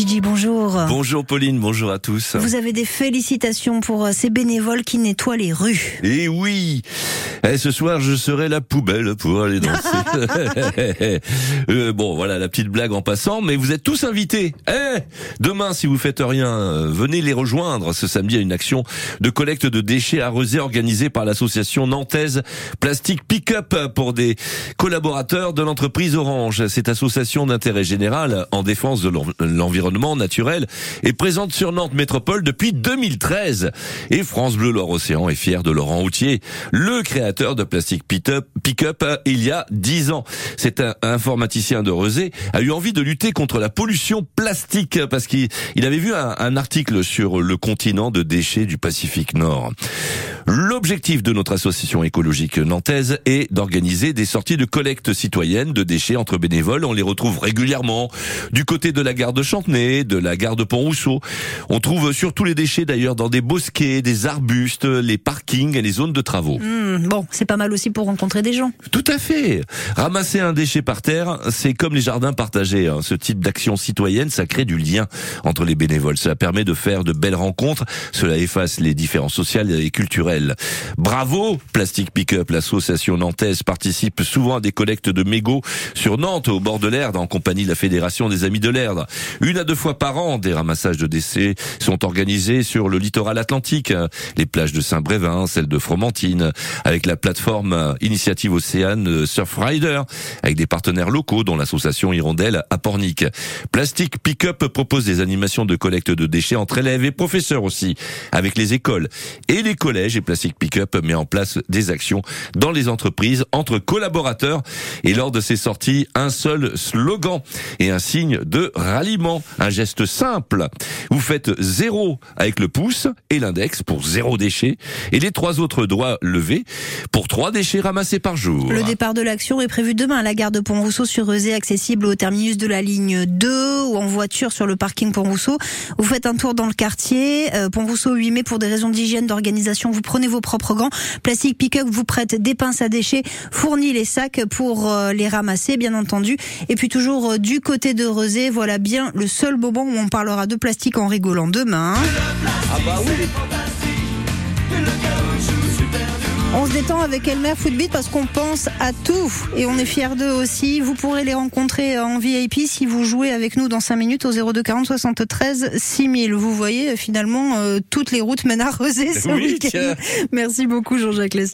Gigi, bonjour. Bonjour Pauline, bonjour à tous. Vous avez des félicitations pour euh, ces bénévoles qui nettoient les rues. Et oui, eh, ce soir je serai la poubelle pour aller danser. Euh, bon, voilà la petite blague en passant, mais vous êtes tous invités. Eh, demain, si vous faites rien, euh, venez les rejoindre ce samedi à une action de collecte de déchets arrosés organisée par l'association nantaise Plastique Pick-up pour des collaborateurs de l'entreprise Orange. Cette association d'intérêt général en défense de l'environnement naturel est présente sur Nantes Métropole depuis 2013. Et France Bleu Loire-Océan est fier de Laurent Houtier, le créateur de Plastique Pick-up il y a 10 ans. C'est un informaticien de Rezé a eu envie de lutter contre la pollution plastique parce qu'il avait vu un article sur le continent de déchets du Pacifique Nord. L'objectif de notre association écologique nantaise est d'organiser des sorties de collecte citoyenne de déchets entre bénévoles. On les retrouve régulièrement du côté de la gare de Chantenay, de la gare de Pont-Rousseau. On trouve surtout les déchets d'ailleurs dans des bosquets, des arbustes, les parkings et les zones de travaux. Hmm, bon, c'est pas mal aussi pour rencontrer des gens. Tout à fait. Ramasser un déchet par terre, c'est comme les jardins partagés. Hein. Ce type d'action citoyenne, ça crée du lien entre les bénévoles. Cela permet de faire de belles rencontres. Cela efface les différences sociales et culturelles. Bravo, Plastic Pickup, l'association nantaise participe souvent à des collectes de mégots sur Nantes, au bord de l'Erdre, en compagnie de la Fédération des Amis de l'Erdre. Une à deux fois par an, des ramassages de décès sont organisés sur le littoral atlantique, les plages de Saint-Brévin, celles de Fromentine, avec la plateforme Initiative Océane Surfrider, avec des partenaires locaux, dont l'association Hirondelle à Pornic. Plastic Pickup propose des animations de collecte de déchets entre élèves et professeurs aussi, avec les écoles et les collèges et Plastic Pickup met en place des actions dans les entreprises entre collaborateurs et lors de ces sorties, un seul slogan et un signe de ralliement, un geste simple. Vous faites zéro avec le pouce et l'index pour zéro déchet et les trois autres doigts levés pour trois déchets ramassés par jour. Le départ de l'action est prévu demain à la gare de Pont-Rousseau sur Rezé, accessible au terminus de la ligne 2 ou en voiture sur le parking Pont-Rousseau. Vous faites un tour dans le quartier, euh, Pont-Rousseau 8 mai pour des raisons d'hygiène, d'organisation. Vous prenez vos propres gants. Plastique Pick-up vous prête des pinces à déchets, fournit les sacs pour euh, les ramasser, bien entendu. Et puis toujours euh, du côté de Rezé, voilà bien le seul moment où on parlera de plastique en rigolant demain. Ah bah oui. Détend avec Elmer Footbeat parce qu'on pense à tout et on est fiers d'eux aussi. Vous pourrez les rencontrer en VIP si vous jouez avec nous dans 5 minutes au 02 40 73 6000. Vous voyez finalement euh, toutes les routes mènent à Rezé ce Oui, week-end. Merci beaucoup Jean-Jacques.